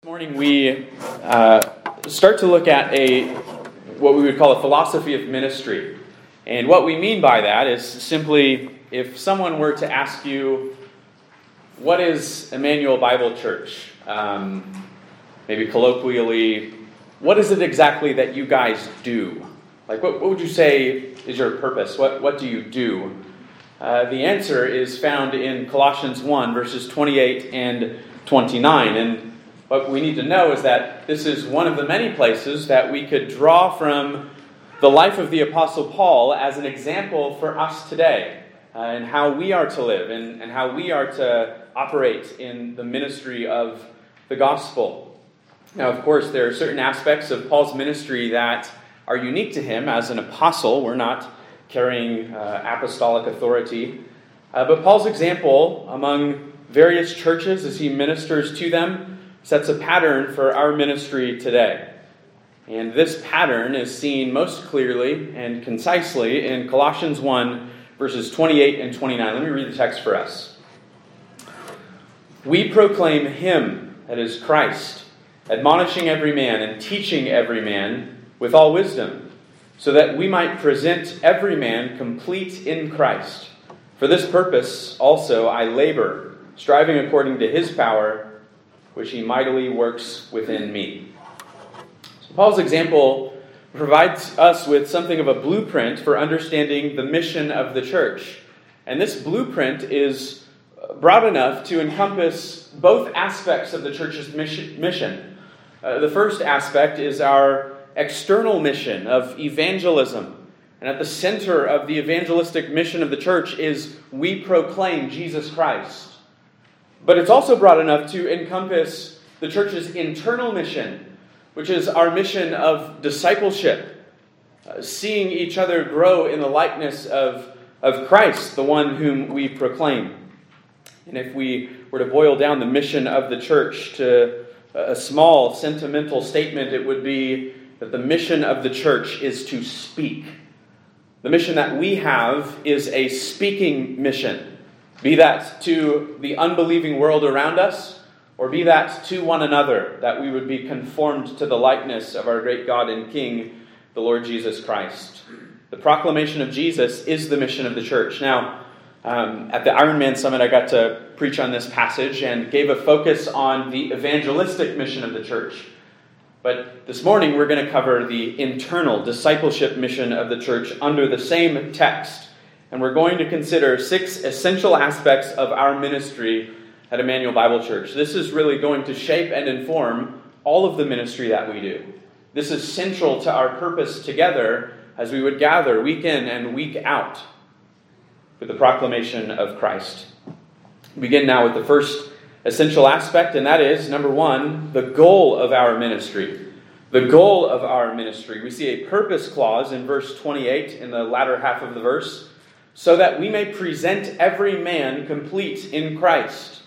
This morning we uh, start to look at a what we would call a philosophy of ministry. And what we mean by that is simply if someone were to ask you, what is Immanuel Bible Church? Um, maybe colloquially, what is it exactly that you guys do? Like, what, what would you say is your purpose? What, what do you do? Uh, the answer is found in Colossians 1, verses 28 and 29. And what we need to know is that this is one of the many places that we could draw from the life of the Apostle Paul as an example for us today uh, and how we are to live and, and how we are to operate in the ministry of the gospel. Now, of course, there are certain aspects of Paul's ministry that are unique to him as an apostle. We're not carrying uh, apostolic authority. Uh, but Paul's example among various churches as he ministers to them sets a pattern for our ministry today. And this pattern is seen most clearly and concisely in Colossians 1, verses 28 and 29. Let me read the text for us. We proclaim Him, that is Christ, admonishing every man and teaching every man with all wisdom, so that we might present every man complete in Christ. For this purpose also I labor, striving according to His power which he mightily works within me. So Paul's example provides us with something of a blueprint for understanding the mission of the church. And this blueprint is broad enough to encompass both aspects of the church's mission. Uh, the first aspect is our external mission of evangelism. And at the center of the evangelistic mission of the church is we proclaim Jesus Christ. But it's also broad enough to encompass the church's internal mission, which is our mission of discipleship, uh, seeing each other grow in the likeness of, of Christ, the one whom we proclaim. And if we were to boil down the mission of the church to a small sentimental statement, it would be that the mission of the church is to speak. The mission that we have is a speaking mission. Be that to the unbelieving world around us, or be that to one another, that we would be conformed to the likeness of our great God and King, the Lord Jesus Christ. The proclamation of Jesus is the mission of the church. Now, um, at the Ironman Summit, I got to preach on this passage and gave a focus on the evangelistic mission of the church. But this morning, we're going to cover the internal discipleship mission of the church under the same text and we're going to consider six essential aspects of our ministry at Immanuel Bible Church. This is really going to shape and inform all of the ministry that we do. This is central to our purpose together as we would gather week in and week out for the proclamation of Christ. We begin now with the first essential aspect, and that is number one, the goal of our ministry. The goal of our ministry. We see a purpose clause in verse 28 in the latter half of the verse so that we may present every man complete in Christ.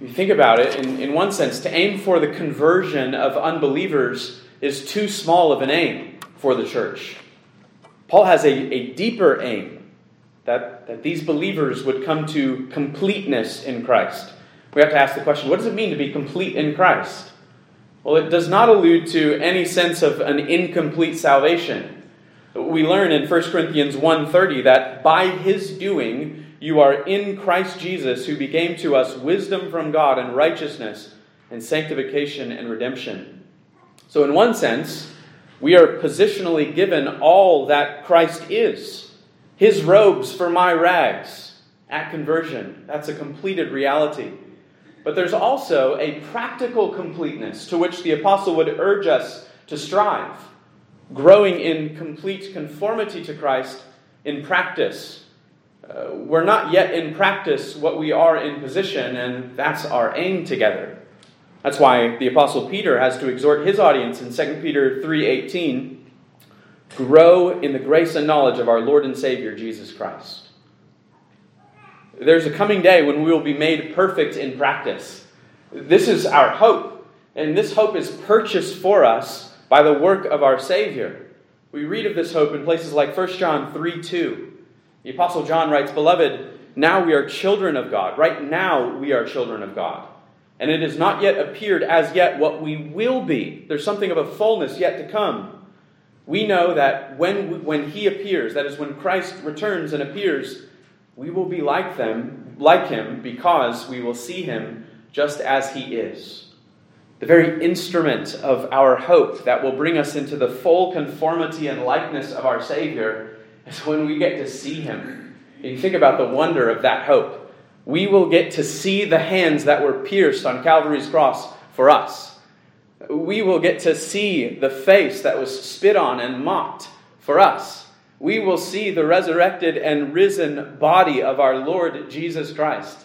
you think about it, in, in one sense, to aim for the conversion of unbelievers is too small of an aim for the church. Paul has a, a deeper aim that, that these believers would come to completeness in Christ. We have to ask the question what does it mean to be complete in Christ? Well, it does not allude to any sense of an incomplete salvation. We learn in 1 Corinthians 1:30 that by his doing you are in Christ Jesus who became to us wisdom from God and righteousness and sanctification and redemption. So in one sense, we are positionally given all that Christ is. His robes for my rags at conversion. That's a completed reality. But there's also a practical completeness to which the apostle would urge us to strive growing in complete conformity to Christ in practice. Uh, we're not yet in practice what we are in position, and that's our aim together. That's why the apostle Peter has to exhort his audience in 2 Peter 3:18, grow in the grace and knowledge of our Lord and Savior Jesus Christ. There's a coming day when we will be made perfect in practice. This is our hope, and this hope is purchased for us by the work of our Savior. We read of this hope in places like 1 John 3 2. The Apostle John writes, Beloved, now we are children of God. Right now we are children of God. And it has not yet appeared as yet what we will be. There's something of a fullness yet to come. We know that when, when he appears, that is, when Christ returns and appears, we will be like them, like him, because we will see him just as he is. The very instrument of our hope that will bring us into the full conformity and likeness of our Savior is when we get to see him. You think about the wonder of that hope we will get to see the hands that were pierced on Calvary's cross for us. We will get to see the face that was spit on and mocked for us. We will see the resurrected and risen body of our Lord Jesus Christ.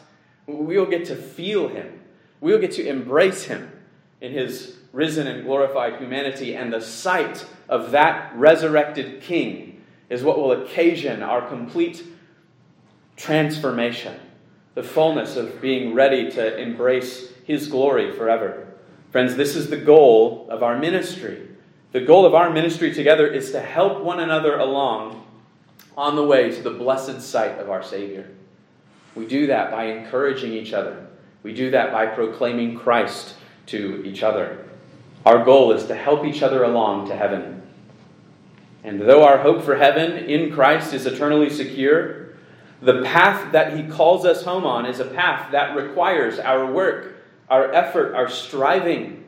We will get to feel him. We will get to embrace him in his risen and glorified humanity. And the sight of that resurrected King is what will occasion our complete transformation the fullness of being ready to embrace His glory forever. Friends, this is the goal of our ministry. The goal of our ministry together is to help one another along on the way to the blessed sight of our Savior. We do that by encouraging each other. We do that by proclaiming Christ to each other. Our goal is to help each other along to heaven. And though our hope for heaven in Christ is eternally secure, the path that he calls us home on is a path that requires our work, our effort, our striving.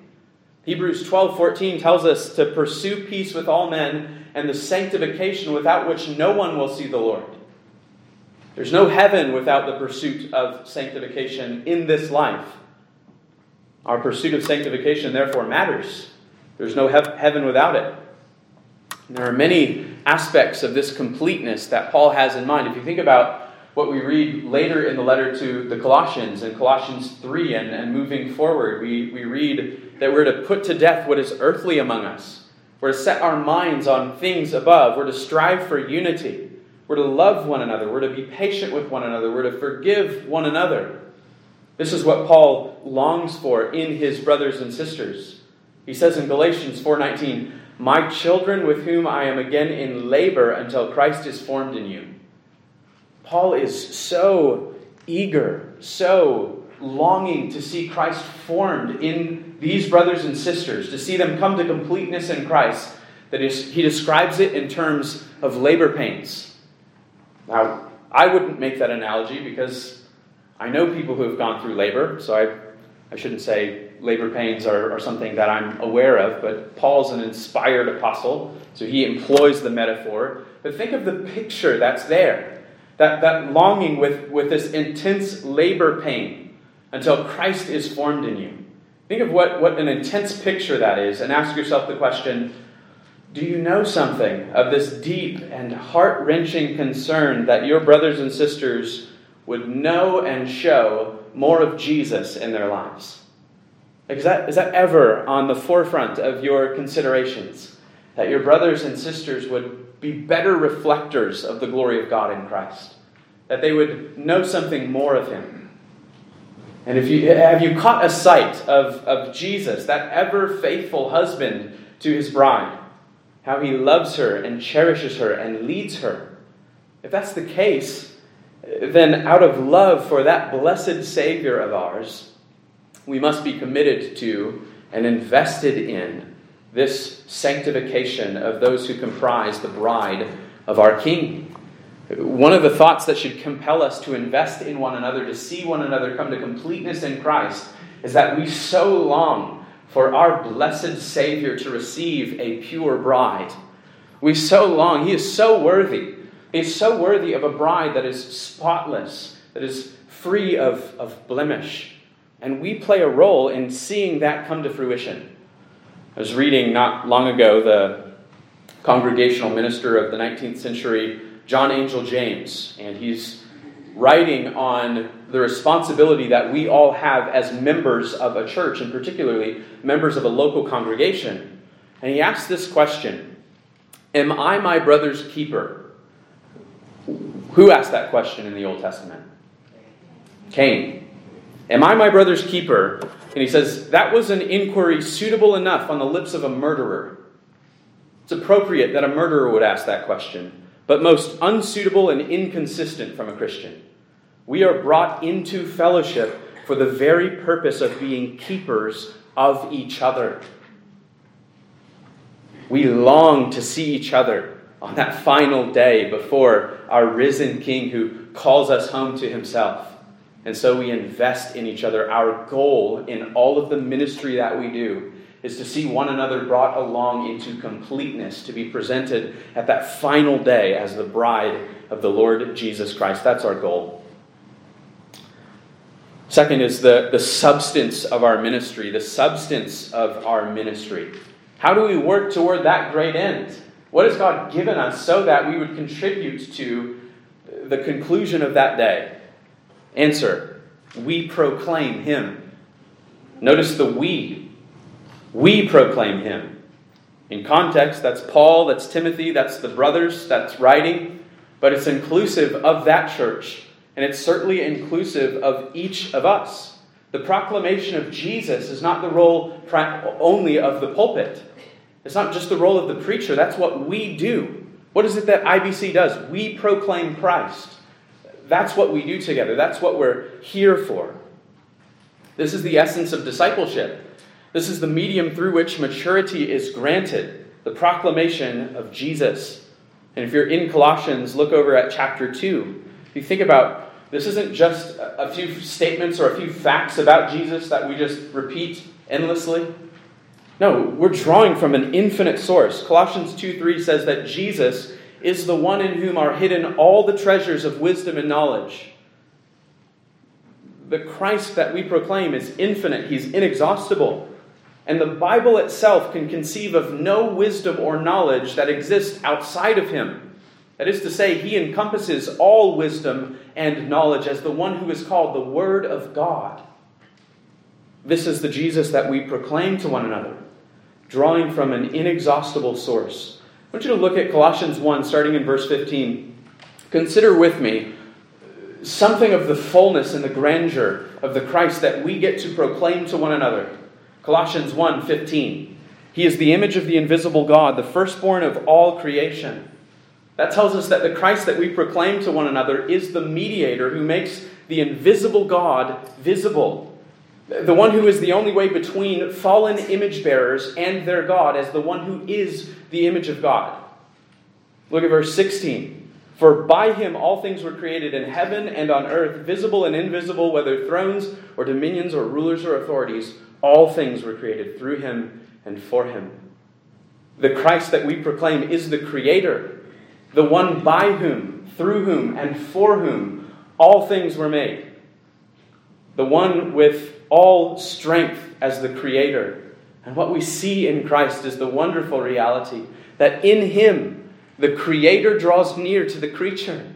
Hebrews 12:14 tells us to pursue peace with all men and the sanctification without which no one will see the Lord. There's no heaven without the pursuit of sanctification in this life. Our pursuit of sanctification therefore matters. There's no heaven without it. And there are many aspects of this completeness that Paul has in mind. If you think about what we read later in the letter to the Colossians, in Colossians 3 and, and moving forward, we, we read that we're to put to death what is earthly among us. We're to set our minds on things above. We're to strive for unity. We're to love one another. We're to be patient with one another. We're to forgive one another. This is what Paul longs for in his brothers and sisters. He says in Galatians 4:19, "My children with whom I am again in labor until Christ is formed in you." Paul is so eager, so longing to see Christ formed in these brothers and sisters, to see them come to completeness in Christ, that is, he describes it in terms of labor pains. Now, I wouldn't make that analogy because I know people who have gone through labor, so I, I shouldn't say labor pains are, are something that I'm aware of, but Paul's an inspired apostle, so he employs the metaphor. But think of the picture that's there that, that longing with, with this intense labor pain until Christ is formed in you. Think of what, what an intense picture that is and ask yourself the question do you know something of this deep and heart wrenching concern that your brothers and sisters would know and show more of Jesus in their lives? Is that, is that ever on the forefront of your considerations? That your brothers and sisters would be better reflectors of the glory of God in Christ, that they would know something more of Him. And if you have you caught a sight of, of Jesus, that ever faithful husband to his bride, how he loves her and cherishes her and leads her. If that's the case, then out of love for that blessed Savior of ours, we must be committed to and invested in this sanctification of those who comprise the bride of our King. One of the thoughts that should compel us to invest in one another, to see one another come to completeness in Christ, is that we so long for our blessed Savior to receive a pure bride. We so long, He is so worthy. Is so worthy of a bride that is spotless, that is free of, of blemish. And we play a role in seeing that come to fruition. I was reading not long ago the congregational minister of the 19th century, John Angell James, and he's writing on the responsibility that we all have as members of a church, and particularly members of a local congregation. And he asks this question Am I my brother's keeper? Who asked that question in the Old Testament? Cain. Am I my brother's keeper? And he says, That was an inquiry suitable enough on the lips of a murderer. It's appropriate that a murderer would ask that question, but most unsuitable and inconsistent from a Christian. We are brought into fellowship for the very purpose of being keepers of each other. We long to see each other on that final day before our risen King who calls us home to himself. And so we invest in each other. Our goal in all of the ministry that we do is to see one another brought along into completeness, to be presented at that final day as the bride of the Lord Jesus Christ. That's our goal. Second is the, the substance of our ministry, the substance of our ministry. How do we work toward that great end? What has God given us so that we would contribute to the conclusion of that day? Answer We proclaim Him. Notice the we. We proclaim Him. In context, that's Paul, that's Timothy, that's the brothers, that's writing, but it's inclusive of that church and it's certainly inclusive of each of us. The proclamation of Jesus is not the role only of the pulpit. It's not just the role of the preacher. That's what we do. What is it that IBC does? We proclaim Christ. That's what we do together. That's what we're here for. This is the essence of discipleship. This is the medium through which maturity is granted the proclamation of Jesus. And if you're in Colossians, look over at chapter 2. If you think about this isn't just a few statements or a few facts about Jesus that we just repeat endlessly. No, we're drawing from an infinite source. Colossians 2 3 says that Jesus is the one in whom are hidden all the treasures of wisdom and knowledge. The Christ that we proclaim is infinite, he's inexhaustible. And the Bible itself can conceive of no wisdom or knowledge that exists outside of him. That is to say, he encompasses all wisdom and knowledge as the one who is called the Word of God. This is the Jesus that we proclaim to one another, drawing from an inexhaustible source. I want you to look at Colossians 1, starting in verse 15. Consider with me something of the fullness and the grandeur of the Christ that we get to proclaim to one another. Colossians 1 15. He is the image of the invisible God, the firstborn of all creation. That tells us that the Christ that we proclaim to one another is the mediator who makes the invisible God visible. The one who is the only way between fallen image bearers and their God, as the one who is the image of God. Look at verse 16. For by him all things were created in heaven and on earth, visible and invisible, whether thrones or dominions or rulers or authorities, all things were created through him and for him. The Christ that we proclaim is the creator the one by whom, through whom, and for whom all things were made, the one with all strength as the Creator. And what we see in Christ is the wonderful reality that in Him, the Creator draws near to the creature.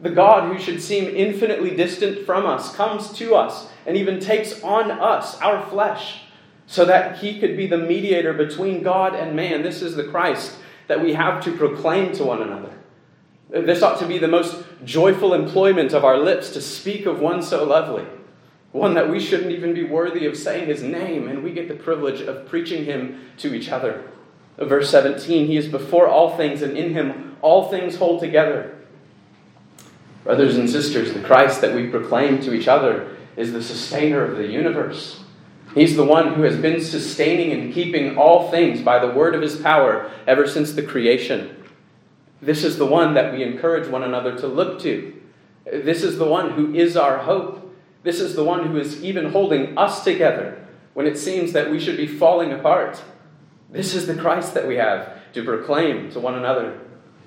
The God who should seem infinitely distant from us comes to us and even takes on us, our flesh, so that He could be the mediator between God and man. This is the Christ that we have to proclaim to one another. This ought to be the most joyful employment of our lips to speak of one so lovely, one that we shouldn't even be worthy of saying his name, and we get the privilege of preaching him to each other. Verse 17 He is before all things, and in him all things hold together. Brothers and sisters, the Christ that we proclaim to each other is the sustainer of the universe. He's the one who has been sustaining and keeping all things by the word of his power ever since the creation. This is the one that we encourage one another to look to. This is the one who is our hope. This is the one who is even holding us together when it seems that we should be falling apart. This is the Christ that we have to proclaim to one another.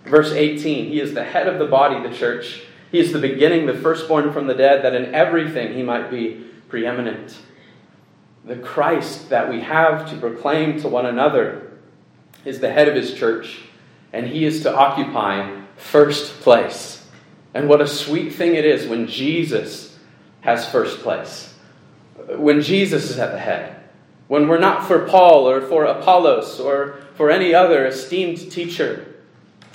Verse 18 He is the head of the body, the church. He is the beginning, the firstborn from the dead, that in everything he might be preeminent the Christ that we have to proclaim to one another is the head of his church, and he is to occupy first place. And what a sweet thing it is when Jesus has first place, when Jesus is at the head, when we're not for Paul or for Apollos or for any other esteemed teacher,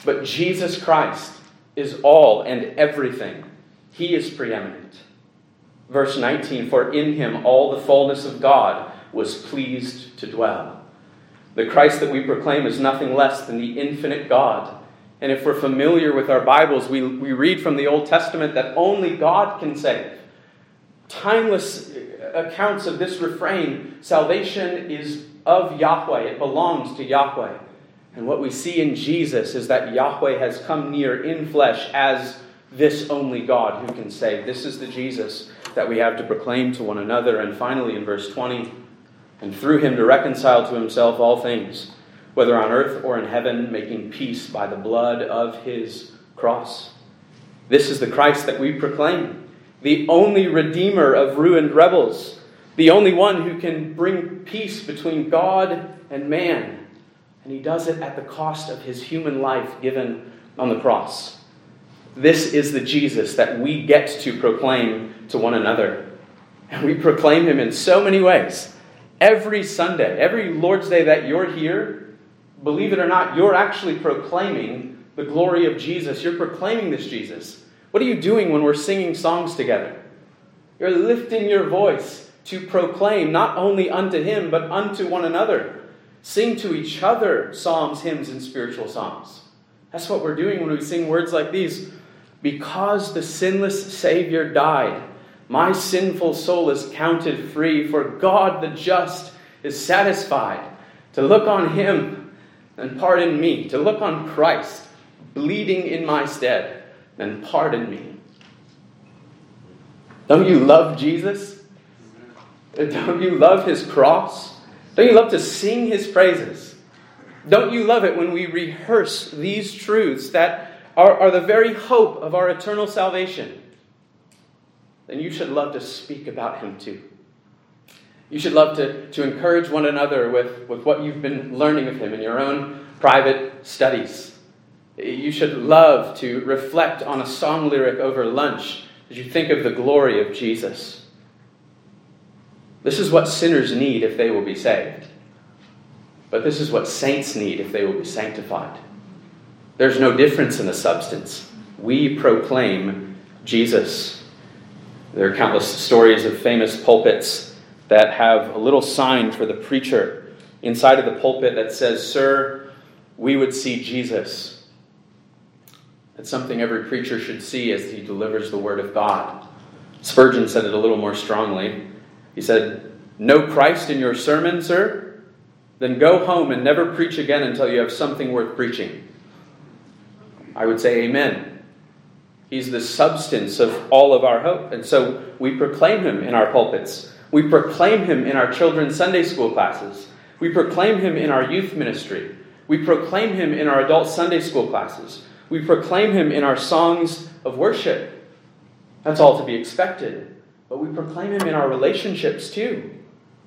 but Jesus Christ is all and everything. He is preeminent. Verse 19 For in him all the fullness of God was pleased to dwell. The Christ that we proclaim is nothing less than the infinite God. And if we're familiar with our Bibles, we, we read from the Old Testament that only God can save. Timeless accounts of this refrain salvation is of Yahweh, it belongs to Yahweh. And what we see in Jesus is that Yahweh has come near in flesh as this only God who can save. This is the Jesus that we have to proclaim to one another. And finally, in verse 20, and through him to reconcile to himself all things, whether on earth or in heaven, making peace by the blood of his cross. This is the Christ that we proclaim, the only Redeemer of ruined rebels, the only one who can bring peace between God and man. And he does it at the cost of his human life given on the cross. This is the Jesus that we get to proclaim to one another. And we proclaim him in so many ways. Every Sunday, every Lord's Day that you're here, believe it or not, you're actually proclaiming the glory of Jesus. You're proclaiming this Jesus. What are you doing when we're singing songs together? You're lifting your voice to proclaim not only unto him, but unto one another. Sing to each other psalms, hymns, and spiritual songs. That's what we're doing when we sing words like these. Because the sinless Savior died, my sinful soul is counted free, for God the just is satisfied to look on Him and pardon me, to look on Christ bleeding in my stead and pardon me. Don't you love Jesus? Don't you love His cross? Don't you love to sing His praises? Don't you love it when we rehearse these truths that are, are the very hope of our eternal salvation, then you should love to speak about him too. You should love to, to encourage one another with, with what you've been learning of him in your own private studies. You should love to reflect on a song lyric over lunch as you think of the glory of Jesus. This is what sinners need if they will be saved. But this is what saints need if they will be sanctified. There's no difference in the substance. We proclaim Jesus. There are countless stories of famous pulpits that have a little sign for the preacher inside of the pulpit that says, Sir, we would see Jesus. That's something every preacher should see as he delivers the Word of God. Spurgeon said it a little more strongly. He said, No Christ in your sermon, sir? Then go home and never preach again until you have something worth preaching. I would say amen. He's the substance of all of our hope. And so we proclaim him in our pulpits. We proclaim him in our children's Sunday school classes. We proclaim him in our youth ministry. We proclaim him in our adult Sunday school classes. We proclaim him in our songs of worship. That's all to be expected. But we proclaim him in our relationships too,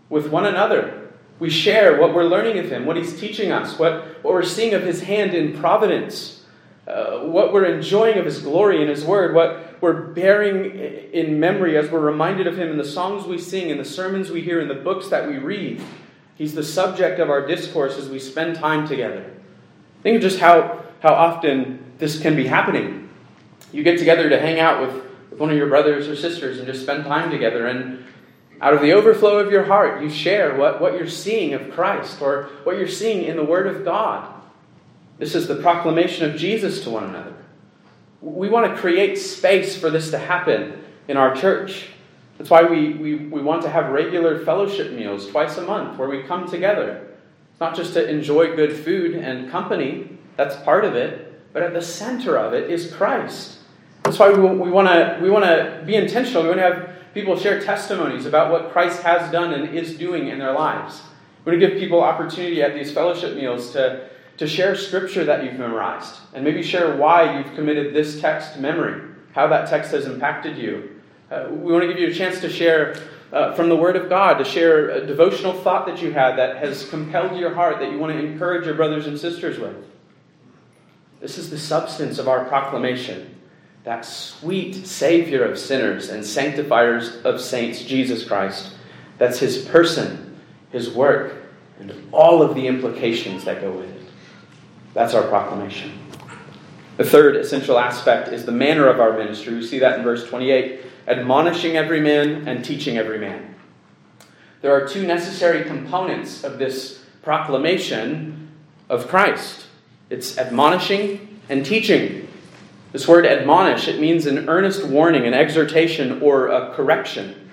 with one another. We share what we're learning of him, what he's teaching us, what, what we're seeing of his hand in providence uh, what we're enjoying of His glory in His Word, what we're bearing in memory as we're reminded of Him in the songs we sing, in the sermons we hear, in the books that we read. He's the subject of our discourse as we spend time together. Think of just how, how often this can be happening. You get together to hang out with, with one of your brothers or sisters and just spend time together, and out of the overflow of your heart, you share what, what you're seeing of Christ or what you're seeing in the Word of God. This is the proclamation of Jesus to one another. We want to create space for this to happen in our church. That's why we, we, we want to have regular fellowship meals twice a month where we come together. It's not just to enjoy good food and company, that's part of it, but at the center of it is Christ. That's why we, we want to we want to be intentional. We want to have people share testimonies about what Christ has done and is doing in their lives. We want to give people opportunity at these fellowship meals to to share scripture that you've memorized and maybe share why you've committed this text to memory, how that text has impacted you. Uh, we want to give you a chance to share uh, from the Word of God, to share a devotional thought that you had that has compelled your heart that you want to encourage your brothers and sisters with. This is the substance of our proclamation that sweet Savior of sinners and sanctifiers of saints, Jesus Christ. That's His person, His work, and all of the implications that go with it. That's our proclamation. The third essential aspect is the manner of our ministry. We see that in verse 28 admonishing every man and teaching every man. There are two necessary components of this proclamation of Christ it's admonishing and teaching. This word admonish, it means an earnest warning, an exhortation, or a correction.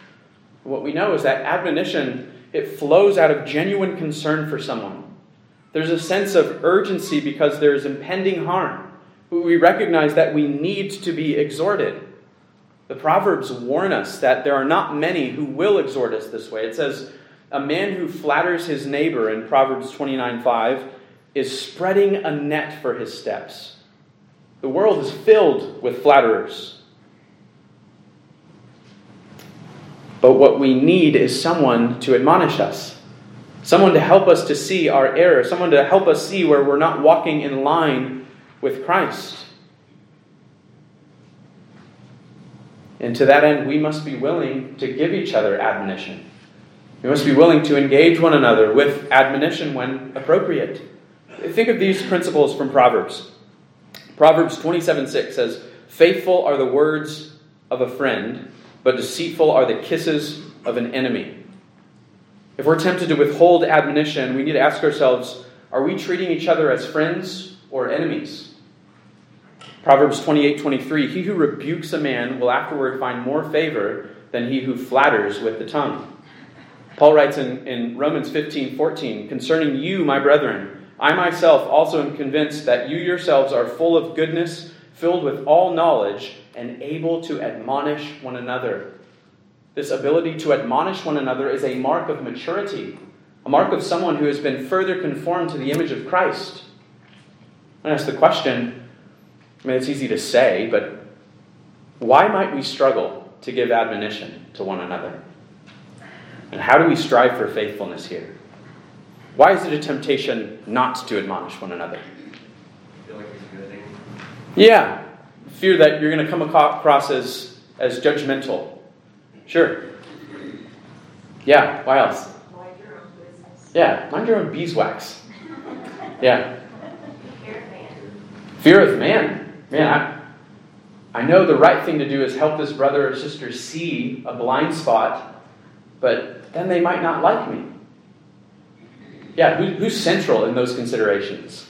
What we know is that admonition, it flows out of genuine concern for someone. There's a sense of urgency because there's impending harm. We recognize that we need to be exhorted. The Proverbs warn us that there are not many who will exhort us this way. It says, A man who flatters his neighbor in Proverbs 29 5 is spreading a net for his steps. The world is filled with flatterers. But what we need is someone to admonish us, someone to help us to see our error, someone to help us see where we're not walking in line with Christ. And to that end, we must be willing to give each other admonition. We must be willing to engage one another with admonition when appropriate. Think of these principles from Proverbs. Proverbs 27 6 says, Faithful are the words of a friend, but deceitful are the kisses of an enemy. If we're tempted to withhold admonition, we need to ask ourselves are we treating each other as friends or enemies? Proverbs 28 23 He who rebukes a man will afterward find more favor than he who flatters with the tongue. Paul writes in, in Romans 15 14 Concerning you, my brethren, I myself also am convinced that you yourselves are full of goodness, filled with all knowledge, and able to admonish one another. This ability to admonish one another is a mark of maturity, a mark of someone who has been further conformed to the image of Christ. I ask the question I mean, it's easy to say, but why might we struggle to give admonition to one another? And how do we strive for faithfulness here? Why is it a temptation not to admonish one another? Like yeah, fear that you're going to come across as, as judgmental. Sure. Yeah, why else? Mind your own business. Yeah, mind your own beeswax. Yeah. Fear of man. Fear of man man, I, I know the right thing to do is help this brother or sister see a blind spot, but then they might not like me. Yeah, who, who's central in those considerations?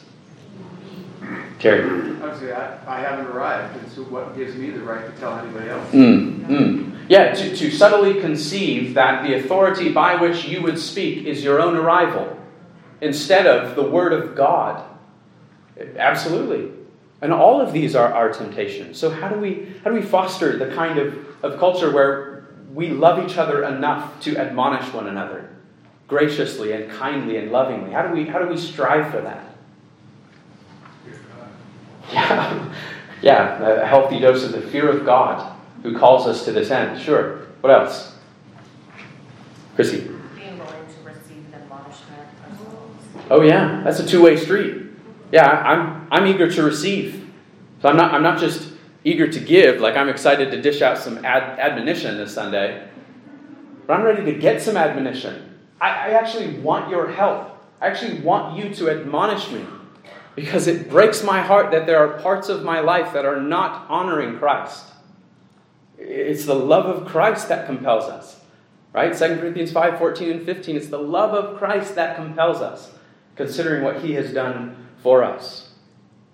Terry. Obviously, I, I haven't arrived, and so what gives me the right to tell anybody else? Mm, mm. Yeah, to, to subtly conceive that the authority by which you would speak is your own arrival instead of the Word of God. Absolutely. And all of these are our temptations. So how do we how do we foster the kind of, of culture where we love each other enough to admonish one another graciously and kindly and lovingly? How do we how do we strive for that? Yeah. Yeah, a healthy dose of the fear of God who calls us to this end. Sure. What else? Chrissy. Being willing to receive the admonishment ourselves. Oh yeah, that's a two-way street. Yeah, I'm, I'm eager to receive. So I'm not, I'm not just eager to give, like I'm excited to dish out some ad, admonition this Sunday, but I'm ready to get some admonition. I, I actually want your help. I actually want you to admonish me because it breaks my heart that there are parts of my life that are not honoring Christ. It's the love of Christ that compels us. Right? 2 Corinthians 5 14 and 15. It's the love of Christ that compels us, considering what he has done for us.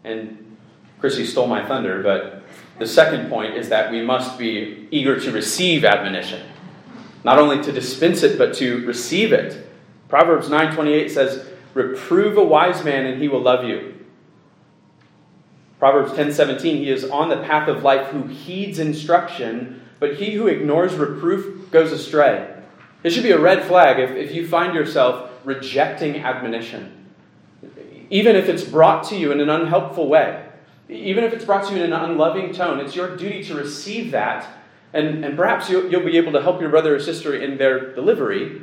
And Chrissy stole my thunder, but the second point is that we must be eager to receive admonition. Not only to dispense it, but to receive it. Proverbs 9:28 says, "Reprove a wise man and he will love you." Proverbs 10:17, "He is on the path of life who heeds instruction, but he who ignores reproof goes astray." It should be a red flag if, if you find yourself rejecting admonition even if it's brought to you in an unhelpful way, even if it's brought to you in an unloving tone, it's your duty to receive that. And, and perhaps you'll, you'll be able to help your brother or sister in their delivery,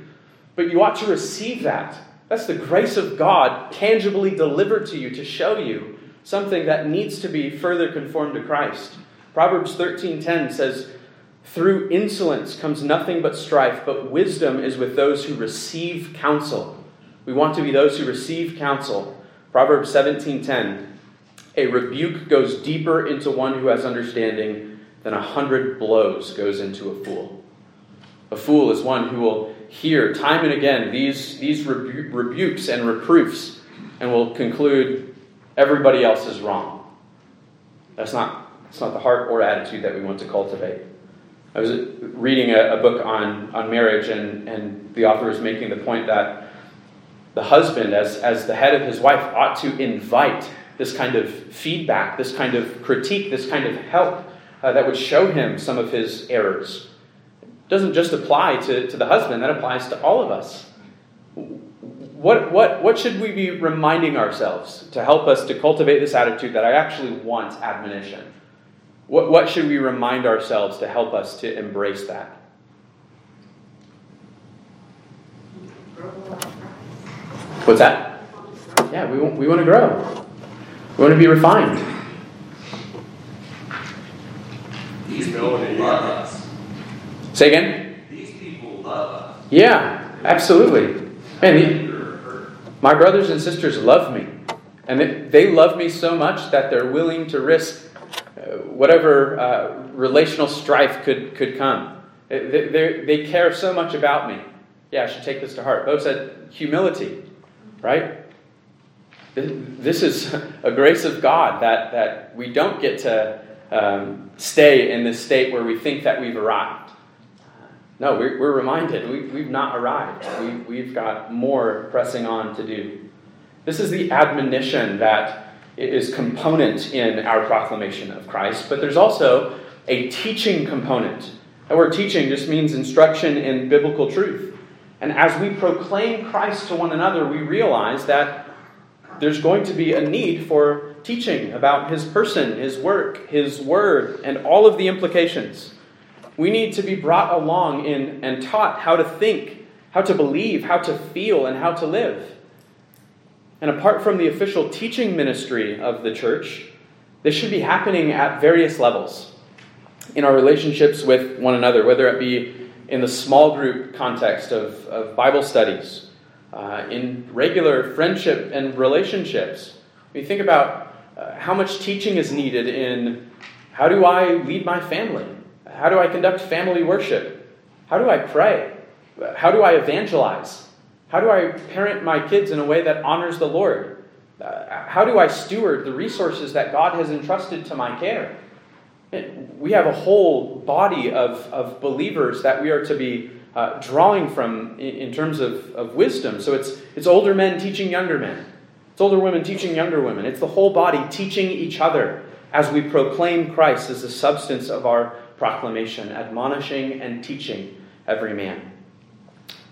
but you ought to receive that. That's the grace of God tangibly delivered to you to show you something that needs to be further conformed to Christ. Proverbs 13:10 says, "Through insolence comes nothing but strife, but wisdom is with those who receive counsel." We want to be those who receive counsel. Proverbs 17:10 A rebuke goes deeper into one who has understanding than a hundred blows goes into a fool. A fool is one who will hear time and again these, these rebu- rebukes and reproofs and will conclude everybody else is wrong. That's not, that's not the heart or attitude that we want to cultivate. I was reading a, a, book on, on marriage, and, and the author was making the point that the husband, as, as the head of his wife, ought to invite this kind of feedback, this kind of critique, this kind of help uh, that would show him some of his errors. It doesn't just apply to, to the husband, that applies to all of us. What, what, what should we be reminding ourselves to help us to cultivate this attitude that I actually want admonition? What, what should we remind ourselves to help us to embrace that? What's that? Yeah, we, we want to grow. We want to be refined. These people love us. Say again? These people love us. Yeah, absolutely. And my brothers and sisters love me. And they love me so much that they're willing to risk uh, whatever uh, relational strife could, could come. They, they, they care so much about me. Yeah, I should take this to heart. Bo said humility, right? This is a grace of God that, that we don't get to um, stay in this state where we think that we've arrived. No, we're, we're reminded we, we've not arrived. We, we've got more pressing on to do. This is the admonition that is component in our proclamation of Christ, but there's also a teaching component. The word teaching just means instruction in biblical truth. And as we proclaim Christ to one another, we realize that there's going to be a need for teaching about his person, his work, his word, and all of the implications. We need to be brought along in and taught how to think, how to believe, how to feel, and how to live. And apart from the official teaching ministry of the church, this should be happening at various levels in our relationships with one another, whether it be in the small group context of, of Bible studies, uh, in regular friendship and relationships. We think about uh, how much teaching is needed in how do I lead my family? How do I conduct family worship? How do I pray? How do I evangelize? How do I parent my kids in a way that honors the Lord? Uh, how do I steward the resources that God has entrusted to my care? We have a whole body of, of believers that we are to be uh, drawing from in, in terms of, of wisdom. So it's, it's older men teaching younger men, it's older women teaching younger women. It's the whole body teaching each other as we proclaim Christ as the substance of our proclamation, admonishing and teaching every man.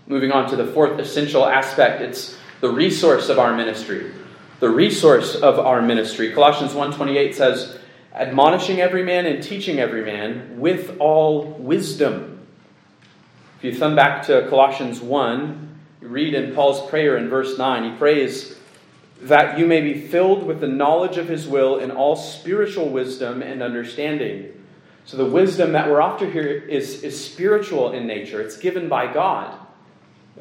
Moving on to the fourth essential aspect, it's the resource of our ministry. The resource of our ministry. Colossians 1:28 says, "Admonishing every man and teaching every man with all wisdom." If you thumb back to Colossians 1, you read in Paul's prayer in verse 9, he prays that you may be filled with the knowledge of his will in all spiritual wisdom and understanding. So the wisdom that we're after here is, is spiritual in nature. It's given by God.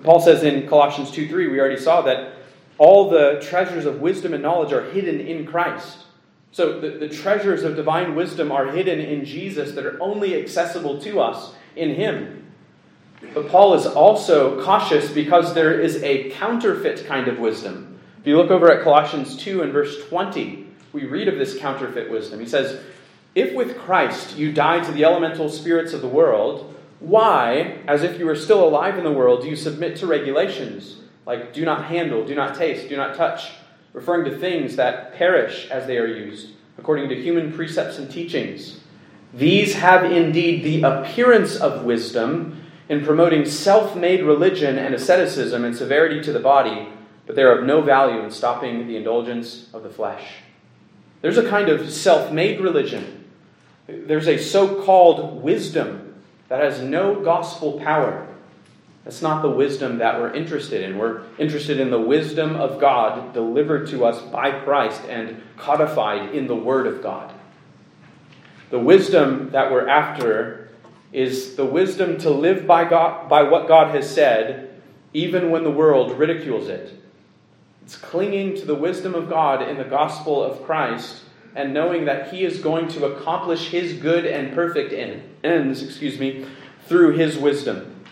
Paul says in Colossians 2 3, we already saw that all the treasures of wisdom and knowledge are hidden in Christ. So the, the treasures of divine wisdom are hidden in Jesus that are only accessible to us in Him. But Paul is also cautious because there is a counterfeit kind of wisdom. If you look over at Colossians 2 and verse 20, we read of this counterfeit wisdom. He says, If with Christ you died to the elemental spirits of the world, why, as if you were still alive in the world, do you submit to regulations like do not handle, do not taste, do not touch, referring to things that perish as they are used, according to human precepts and teachings? These have indeed the appearance of wisdom in promoting self made religion and asceticism and severity to the body, but they are of no value in stopping the indulgence of the flesh. There's a kind of self made religion. There's a so called wisdom that has no gospel power. That's not the wisdom that we're interested in. We're interested in the wisdom of God delivered to us by Christ and codified in the Word of God. The wisdom that we're after is the wisdom to live by, God, by what God has said, even when the world ridicules it. It's clinging to the wisdom of God in the gospel of Christ and knowing that he is going to accomplish his good and perfect ends, excuse me, through his wisdom.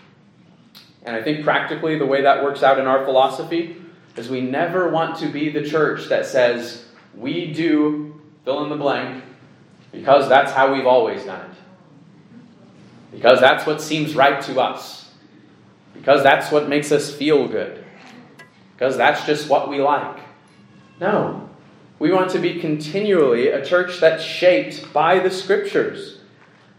And I think practically the way that works out in our philosophy is we never want to be the church that says, we do fill in the blank because that's how we've always done it. because that's what seems right to us, because that's what makes us feel good, because that's just what we like. No. We want to be continually a church that's shaped by the Scriptures.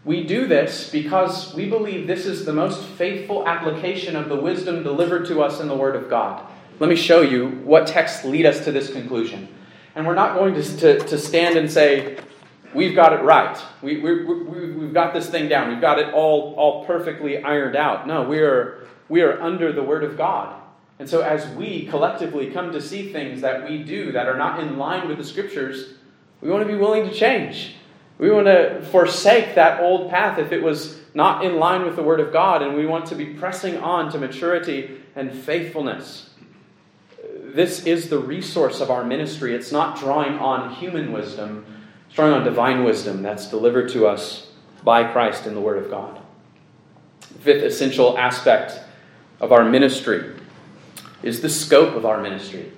We do this because we believe this is the most faithful application of the wisdom delivered to us in the Word of God. Let me show you what texts lead us to this conclusion. And we're not going to, to, to stand and say, we've got it right. We, we, we, we've got this thing down. We've got it all, all perfectly ironed out. No, we are, we are under the Word of God. And so, as we collectively come to see things that we do that are not in line with the Scriptures, we want to be willing to change. We want to forsake that old path if it was not in line with the Word of God, and we want to be pressing on to maturity and faithfulness. This is the resource of our ministry. It's not drawing on human wisdom, it's drawing on divine wisdom that's delivered to us by Christ in the Word of God. Fifth essential aspect of our ministry is the scope of our ministry.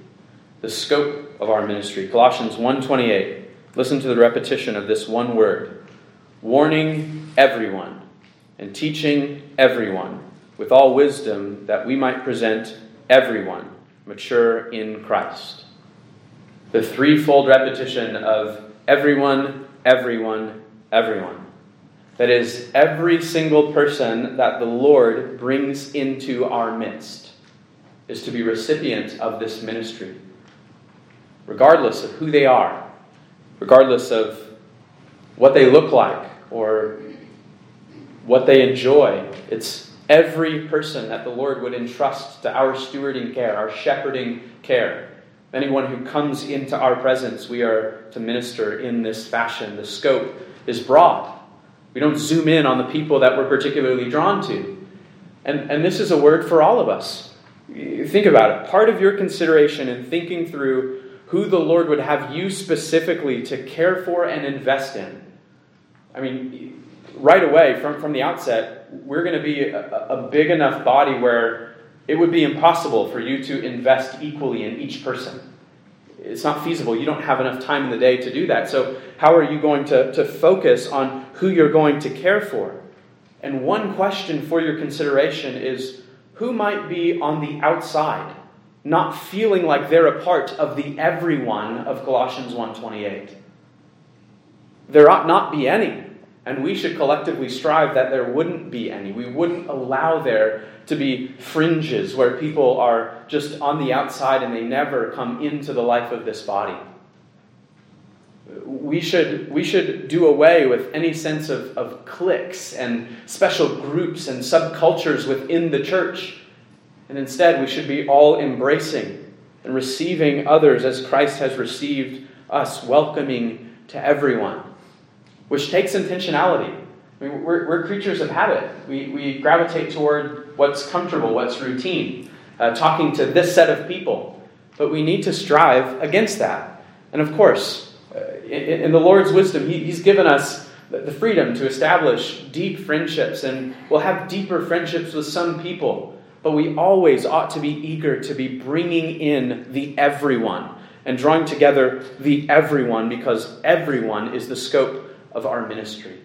The scope of our ministry. Colossians 1:28. Listen to the repetition of this one word. Warning everyone and teaching everyone with all wisdom that we might present everyone mature in Christ. The threefold repetition of everyone, everyone, everyone. That is, every single person that the Lord brings into our midst is to be recipient of this ministry, regardless of who they are, regardless of what they look like or what they enjoy. It's every person that the Lord would entrust to our stewarding care, our shepherding care. Anyone who comes into our presence, we are to minister in this fashion. The scope is broad. We don't zoom in on the people that we're particularly drawn to. And, and this is a word for all of us. Think about it. Part of your consideration in thinking through who the Lord would have you specifically to care for and invest in. I mean, right away, from, from the outset, we're going to be a, a big enough body where it would be impossible for you to invest equally in each person. It's not feasible. You don't have enough time in the day to do that. So, how are you going to, to focus on who you're going to care for? And one question for your consideration is who might be on the outside, not feeling like they're a part of the everyone of Colossians 1:28? There ought not be any. And we should collectively strive that there wouldn't be any. We wouldn't allow there to be fringes where people are just on the outside and they never come into the life of this body. We should, we should do away with any sense of, of cliques and special groups and subcultures within the church. And instead, we should be all embracing and receiving others as Christ has received us, welcoming to everyone which takes intentionality. I mean, we're, we're creatures of habit. We, we gravitate toward what's comfortable, what's routine, uh, talking to this set of people. But we need to strive against that. And of course, in, the Lord's wisdom, he, He's given us the freedom to establish deep friendships, and we'll have deeper friendships with some people. But we always ought to be eager to be bringing in the everyone and drawing together the everyone because everyone is the scope of our ministry,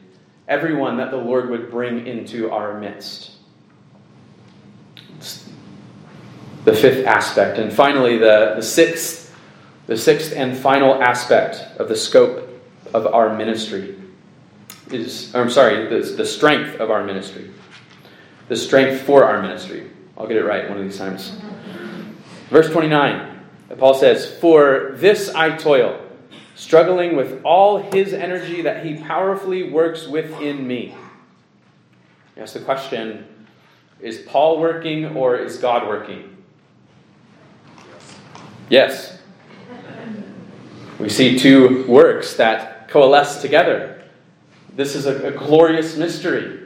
everyone that the Lord would bring into our midst. It's the fifth aspect. And finally, the, the sixth, the sixth and final aspect of the scope of our ministry is, I'm sorry, the, the strength of our ministry. The strength for our ministry. I'll get it right one of these times. Verse 29, Paul says, For this I toil struggling with all his energy that he powerfully works within me. Ask the question is Paul working or is God working? Yes. We see two works that coalesce together. This is a, a glorious mystery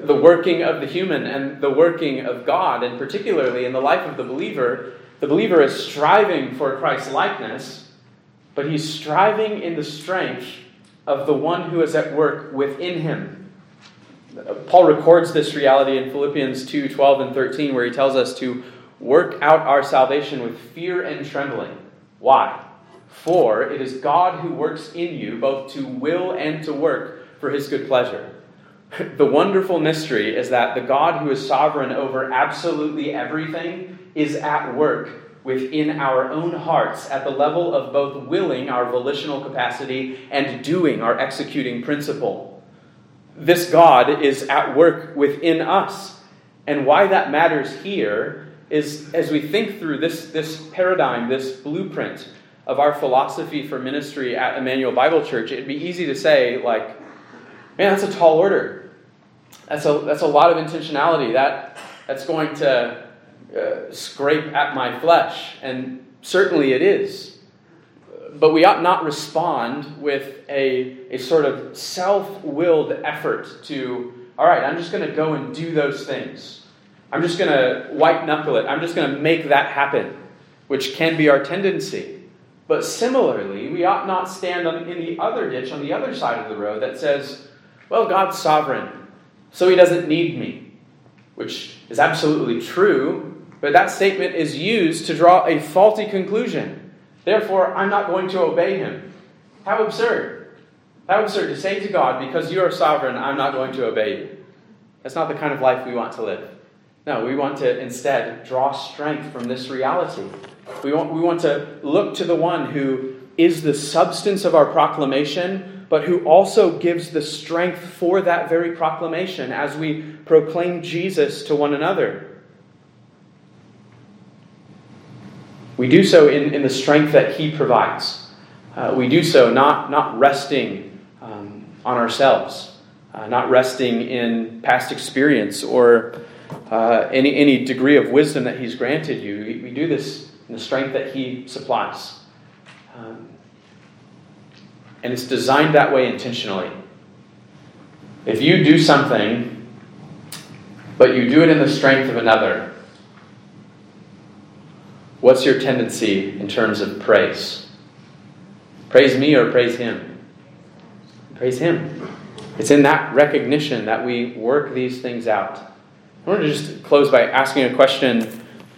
the working of the human and the working of God, and particularly in the life of the believer, the believer is striving for Christ's likeness, but he's striving in the strength of the one who is at work within him. Paul records this reality in Philippians 2 12 and 13, where he tells us to work out our salvation with fear and trembling. Why? For it is God who works in you both to will and to work for his good pleasure. The wonderful mystery is that the God who is sovereign over absolutely everything is at work within our own hearts at the level of both willing, our volitional capacity, and doing, our executing principle. This God is at work within us. And why that matters here is as we think through this, this paradigm, this blueprint of our philosophy for ministry at Immanuel Bible Church, it'd be easy to say, like, man, that's a tall order. That's a, that's a lot of intentionality. That, that's going to uh, scrape at my flesh. And certainly it is. But we ought not respond with a, a sort of self willed effort to, all right, I'm just going to go and do those things. I'm just going to white knuckle it. I'm just going to make that happen, which can be our tendency. But similarly, we ought not stand in the other ditch, on the other side of the road, that says, well, God's sovereign, so he doesn't need me, which is absolutely true, but that statement is used to draw a faulty conclusion. Therefore, I'm not going to obey him. How absurd. How absurd to say to God, because you are sovereign, I'm not going to obey you. That's not the kind of life we want to live. No, we want to instead draw strength from this reality. We want, we want to look to the one who is the substance of our proclamation, but who also gives the strength for that very proclamation as we proclaim Jesus to one another. We do so in, in the strength that He provides. Uh, we do so not, not resting um, on ourselves, uh, not resting in past experience or uh, any, any degree of wisdom that He's granted you. We, we, do this in the strength that He supplies. Um, and it's designed that way intentionally. If you do something, but you do it in the strength of another, What's your tendency in terms of praise? Praise me or praise him? Praise him. It's in that recognition that we work these things out. I want to just close by asking a question.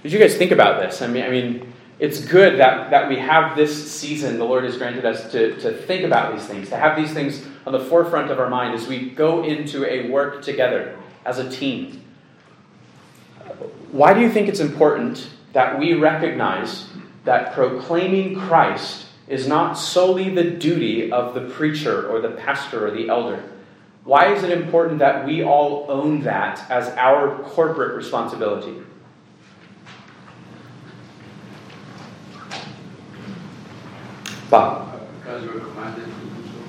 Did you guys think about this? I mean, I mean, it's good that, that we have this season the Lord has granted us to, to think about these things, to have these things on the forefront of our mind as we go into a work together as a team. Why do you think it's important that we recognize that proclaiming Christ is not solely the duty of the preacher or the pastor or the elder. Why is it important that we all own that as our corporate responsibility? Bob. Because we're commanded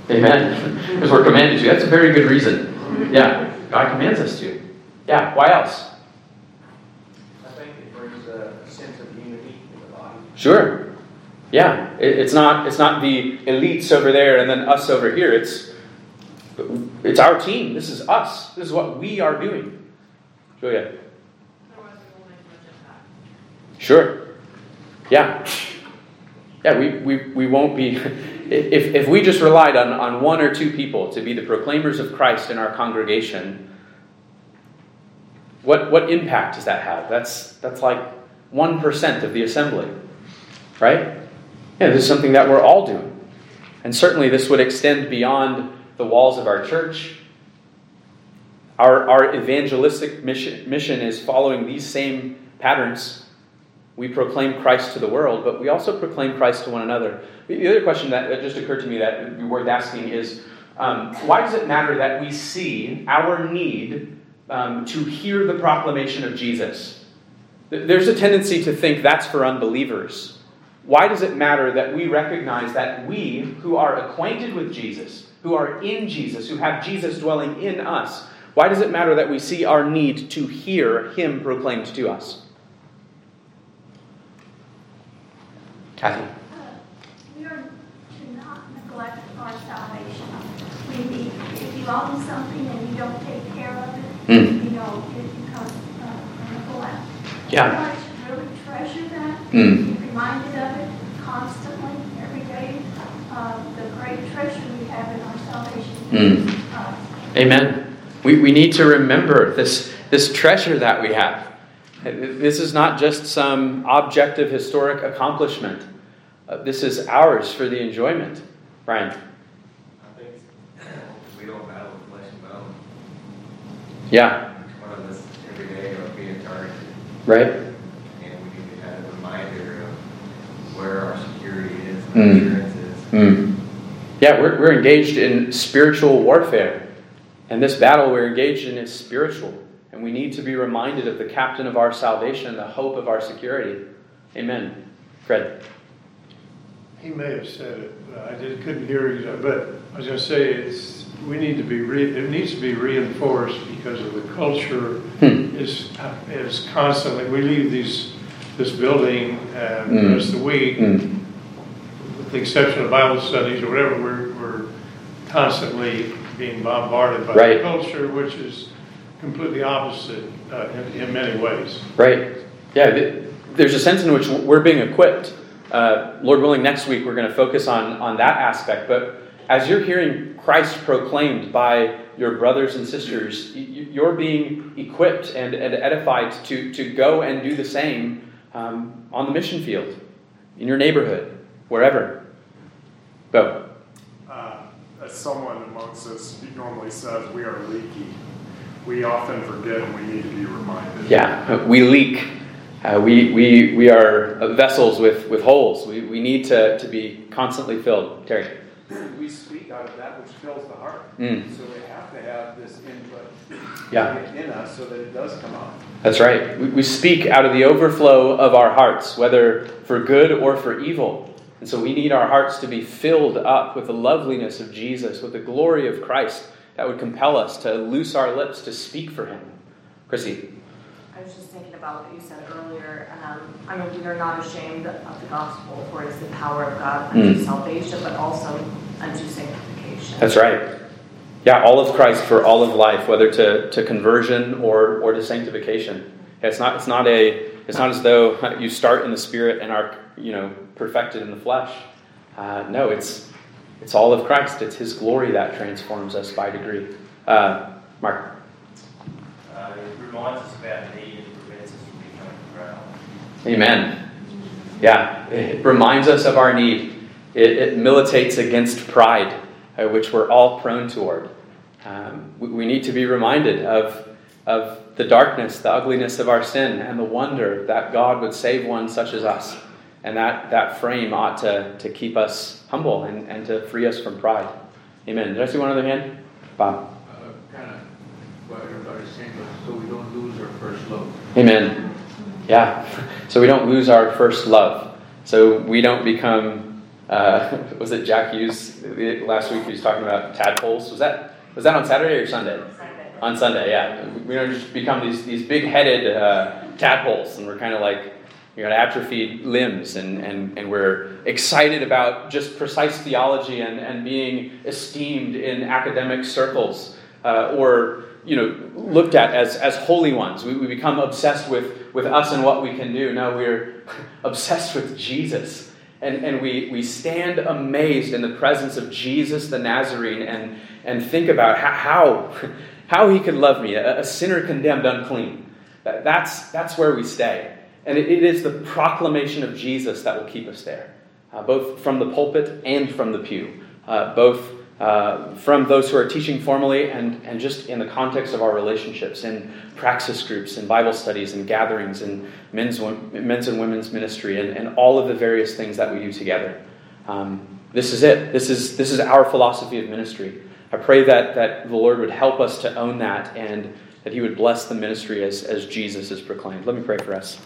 to Amen. because we're commanded to. That's a very good reason. Yeah, God commands us to. Yeah, why else? I think it brings a sense of unity in the body. Sure. Yeah, it, it's not it's not the elites over there and then us over here. It's it's our team. This is us. This is what we are doing. Julia. Sure. Yeah. Yeah, we, we, we won't be. If, if we just relied on, on one or two people to be the proclaimers of Christ in our congregation, what, what impact does that have? That's, that's like 1% of the assembly right? Yeah, this is something that we're all doing. And certainly this would extend beyond the walls of our church. Our, our evangelistic mission, mission is following these same patterns. We proclaim Christ to the world, but we also proclaim Christ to one another. The other question that, just occurred to me that would be worth asking is um, why does it matter that we see our need um, to hear the proclamation of Jesus? There's a tendency to think that's for unbelievers. Why does it matter that we recognize that we, who are acquainted with Jesus, who are in Jesus, who have Jesus dwelling in us, why does it matter that we see our need to hear Him proclaimed to us? Kathy. we are to not neglect our salvation. We need, if you own something and you don't take care of it, mm. you know, it becomes uh, neglect. Yeah. Should really treasure that. Mm reminded of it constantly. Uh, the great treasure we have in our salvation. Mm. Amen. We, we need to remember this, this treasure that we have. This is not just some objective historic accomplishment. Uh, this is ours for the enjoyment. Brian. We don't battle flesh and bone. Yeah. One of us every day are being targeted, Right? and we need to have a reminder of where our security is, Mm. Hmm. Yeah, we're, we're engaged in spiritual warfare. And this battle we're engaged in is spiritual. And we need to be reminded of the captain of our salvation, the hope of our security. Amen. Fred. He may have said it, but I just couldn't hear it. But I was going to say it's we need to be re, it needs to be reinforced because of the culture Hmm. is is constantly. We leave these this building uh, Mm. the rest of the week, Hmm. The exception of Bible studies or whatever. We're we're constantly being bombarded by Right. the culture, which is completely opposite uh, in, in many ways. Right. Yeah, th- there's a sense in which we're being equipped. Uh, Lord willing, next week we're going to focus on, on that aspect. But as you're hearing Christ proclaimed by your brothers and sisters, you're being equipped and, and edified to, to go and do the same um, on the mission field, in your neighborhood, wherever. Go. Uh, as someone amongst us normally says, we are leaky. We often forget and we need to be reminded. Yeah, we leak. Uh, we, we, we are vessels with, with holes. We, we need to, to be constantly filled. Terry. We speak out of that which fills the heart. Mm. So we have to have this input Yeah. in us so that it does come out. That's right. We, we speak out of the overflow of our hearts, whether for good or for evil. And so we need our hearts to be filled up with the loveliness of Jesus, with the glory of Christ that would compel us to loose our lips to speak for Him. Chrissy. I was just thinking about what you said earlier. Um, I mean, we are not ashamed of the gospel, for it is the power of God unto Mm. salvation, but also unto sanctification. That's right. Yeah, all of Christ for all of life, whether to, to conversion or, or to sanctification. It's not, it's, not a, it's not as though you start in the spirit and are you know, perfected in the flesh. Uh, no, it's, it's all of Christ. It's His glory that transforms us by degree. Uh, Mark. Uh, it reminds us about need and prevents us from becoming proud. Amen. Yeah, it reminds us of our need. It, it militates against pride, uh, which we're all prone toward. Um, we, we need to be reminded of, of the darkness, the ugliness of our sin, and the wonder that God would save one such as us. And that, that frame ought to, to keep us humble and, and to free us from pride. Amen. Did I see one other hand? Bob. kind of what everybody's saying, but so we don't lose our first love. Amen. Yeah. So we don't lose our first love. So we don't become. Uh, was it Jack Hughes last week? He was talking about tadpoles. Was that was that on Saturday or Sunday? Sunday. On Sunday, yeah. We don't just become these these big headed uh, tadpoles, and we're kind of like you got atrophied limbs, and, and, and we're excited about just precise theology and, and being esteemed in academic circles, uh, or you know looked at as, as holy ones. We, we become obsessed with, with us and what we can do. No, we're obsessed with Jesus. And, and we, we stand amazed in the presence of Jesus the Nazarene and, and think about how, how, how he could love me, a, a sinner condemned unclean. That's, that's where we stay. And it, it is the proclamation of Jesus that will keep us there, uh, both from the pulpit and from the pew, uh, both uh, from those who are teaching formally and, and just in the context of our relationships, in praxis groups, in Bible studies, and gatherings, and men's, men's and women's ministry, and, and all of the various things that we do together. Um, this is it. This is, this is our philosophy of ministry. I pray that, that the Lord would help us to own that and that He would bless the ministry as, as Jesus is proclaimed. Let me pray for us.